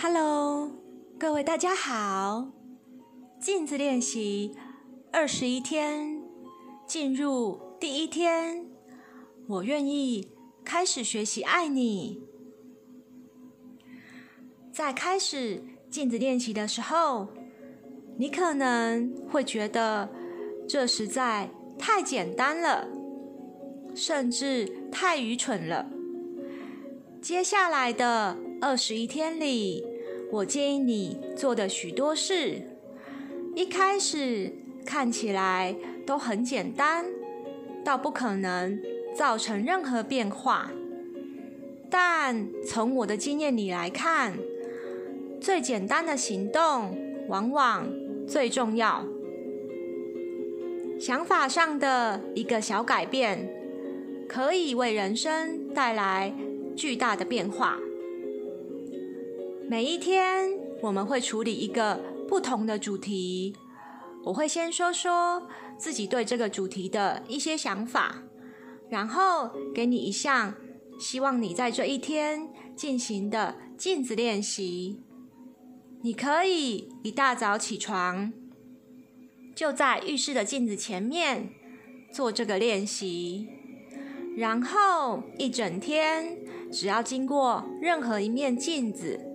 Hello，各位大家好。镜子练习二十一天，进入第一天，我愿意开始学习爱你。在开始镜子练习的时候，你可能会觉得这实在太简单了，甚至太愚蠢了。接下来的二十一天里，我建议你做的许多事，一开始看起来都很简单，倒不可能造成任何变化。但从我的经验里来看，最简单的行动往往最重要。想法上的一个小改变，可以为人生带来巨大的变化。每一天，我们会处理一个不同的主题。我会先说说自己对这个主题的一些想法，然后给你一项希望你在这一天进行的镜子练习。你可以一大早起床，就在浴室的镜子前面做这个练习。然后一整天，只要经过任何一面镜子，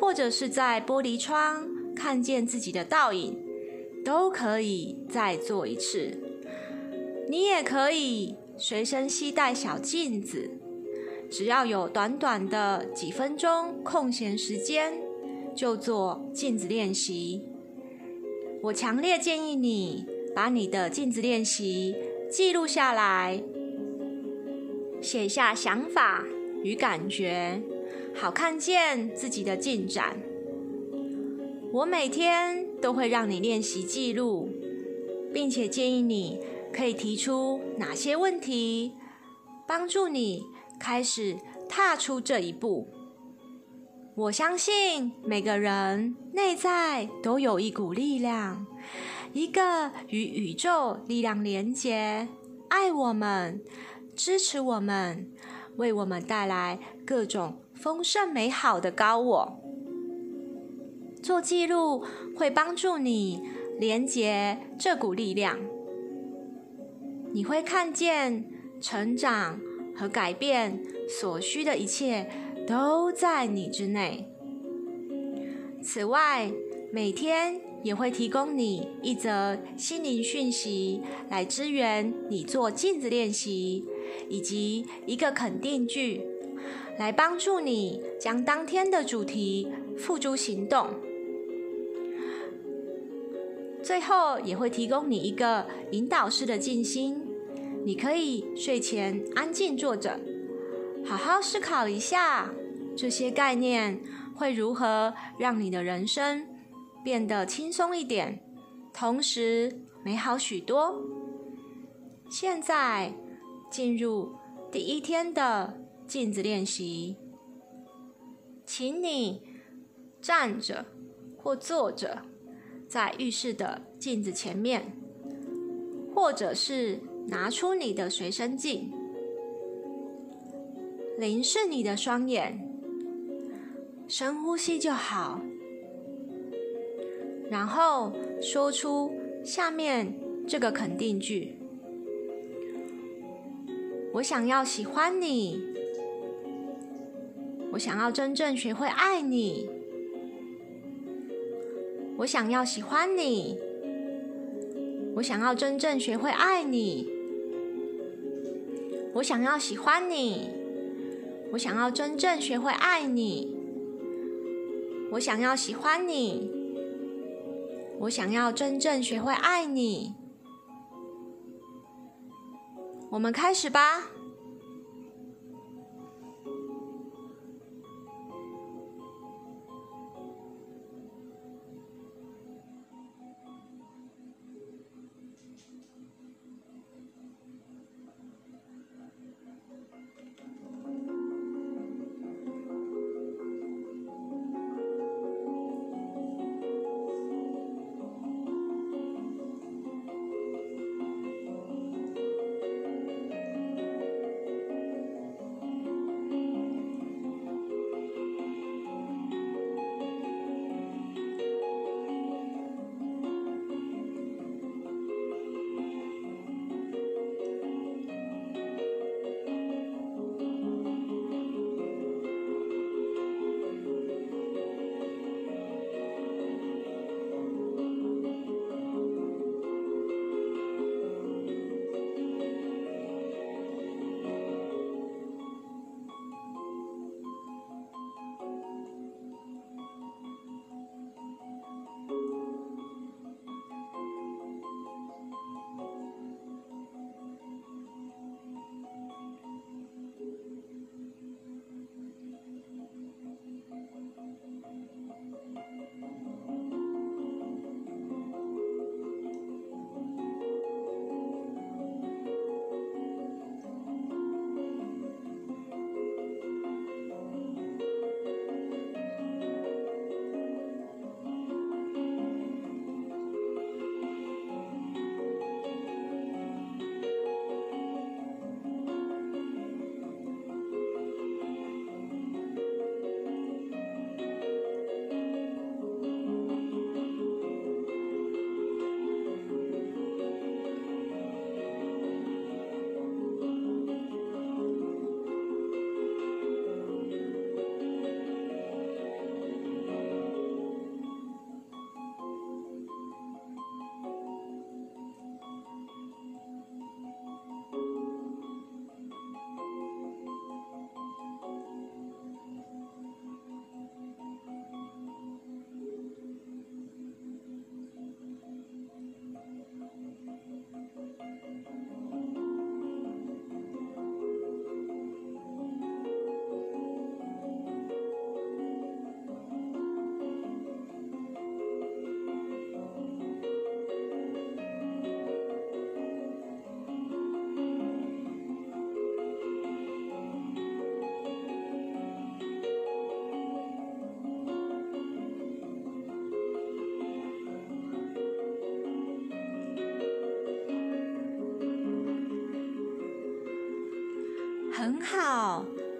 或者是在玻璃窗看见自己的倒影，都可以再做一次。你也可以随身携带小镜子，只要有短短的几分钟空闲时间，就做镜子练习。我强烈建议你把你的镜子练习记录下来。写下想法与感觉，好看见自己的进展。我每天都会让你练习记录，并且建议你可以提出哪些问题，帮助你开始踏出这一步。我相信每个人内在都有一股力量，一个与宇宙力量连结，爱我们。支持我们，为我们带来各种丰盛美好的高我。做记录会帮助你连接这股力量，你会看见成长和改变所需的一切都在你之内。此外，每天也会提供你一则心灵讯息来支援你做镜子练习。以及一个肯定句，来帮助你将当天的主题付诸行动。最后也会提供你一个引导式的静心，你可以睡前安静坐着，好好思考一下这些概念会如何让你的人生变得轻松一点，同时美好许多。现在。进入第一天的镜子练习，请你站着或坐着，在浴室的镜子前面，或者是拿出你的随身镜，凝视你的双眼，深呼吸就好，然后说出下面这个肯定句。我想要喜欢你，我想要真正学会爱你。我想要喜欢你，我想要真正学会爱你。我想要喜欢你，我想要真正学会爱你。我想要喜欢你，我想要真正学会爱你。我们开始吧。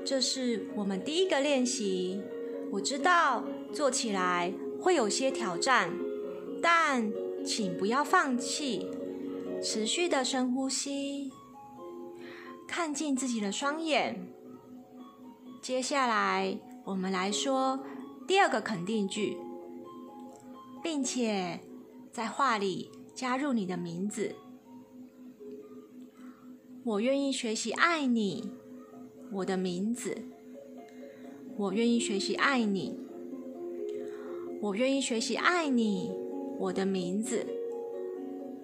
这是我们第一个练习。我知道做起来会有些挑战，但请不要放弃，持续的深呼吸，看进自己的双眼。接下来，我们来说第二个肯定句，并且在话里加入你的名字。我愿意学习爱你，我的名字。我愿意学习爱你，我愿意学习爱你，我的名字。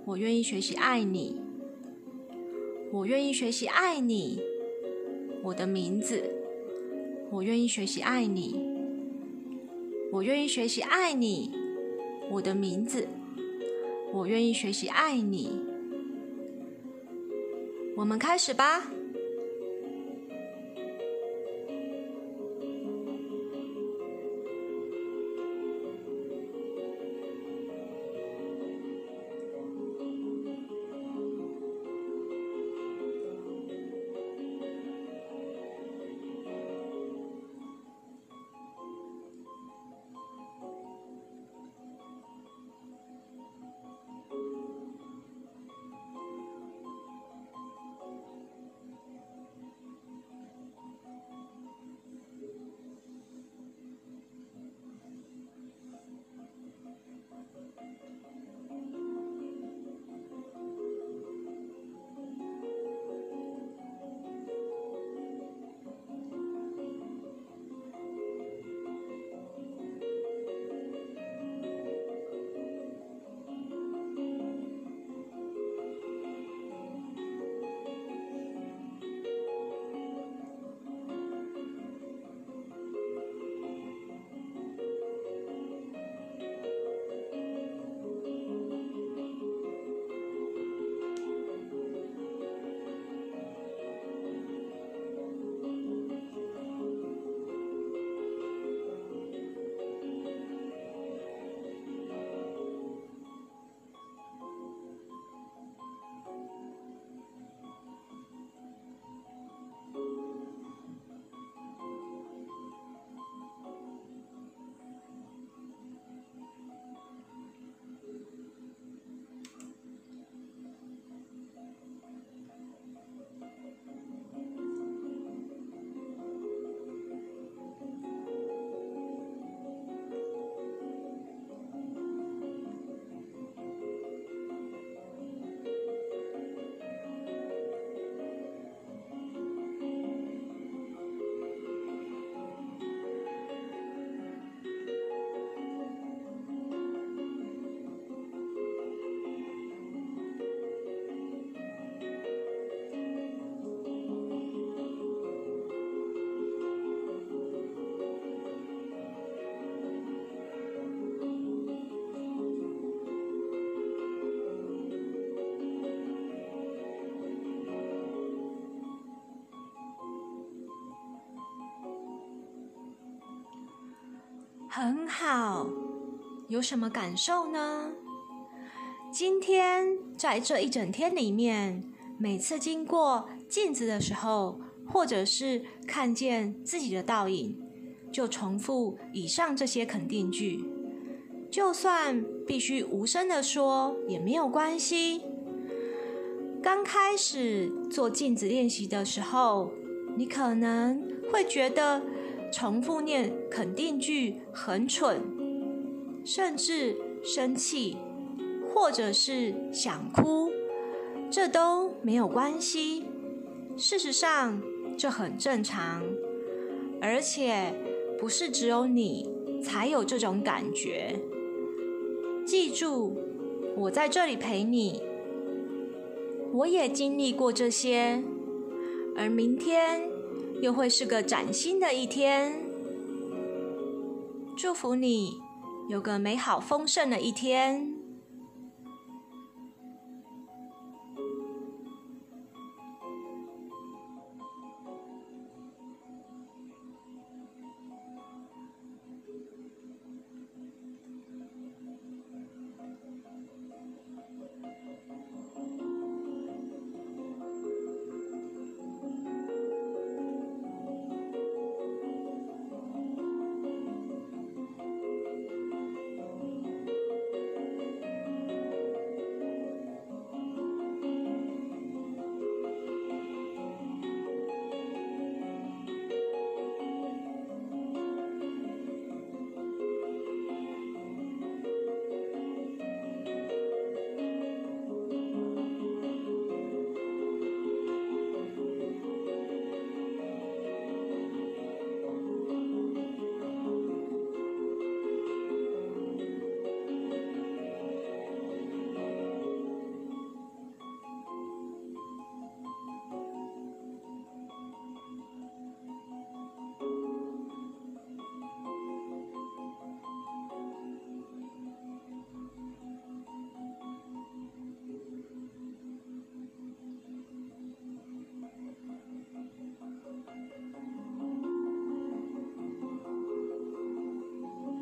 我愿意学习爱你，我愿意学习爱你，我的名字。我愿意学习爱你，我愿意学习爱你，我的名字。我愿意学习爱你。我们开始吧。很好，有什么感受呢？今天在这一整天里面，每次经过镜子的时候，或者是看见自己的倒影，就重复以上这些肯定句。就算必须无声的说，也没有关系。刚开始做镜子练习的时候，你可能会觉得。重复念肯定句很蠢，甚至生气，或者是想哭，这都没有关系。事实上，这很正常，而且不是只有你才有这种感觉。记住，我在这里陪你，我也经历过这些，而明天。又会是个崭新的一天，祝福你有个美好丰盛的一天。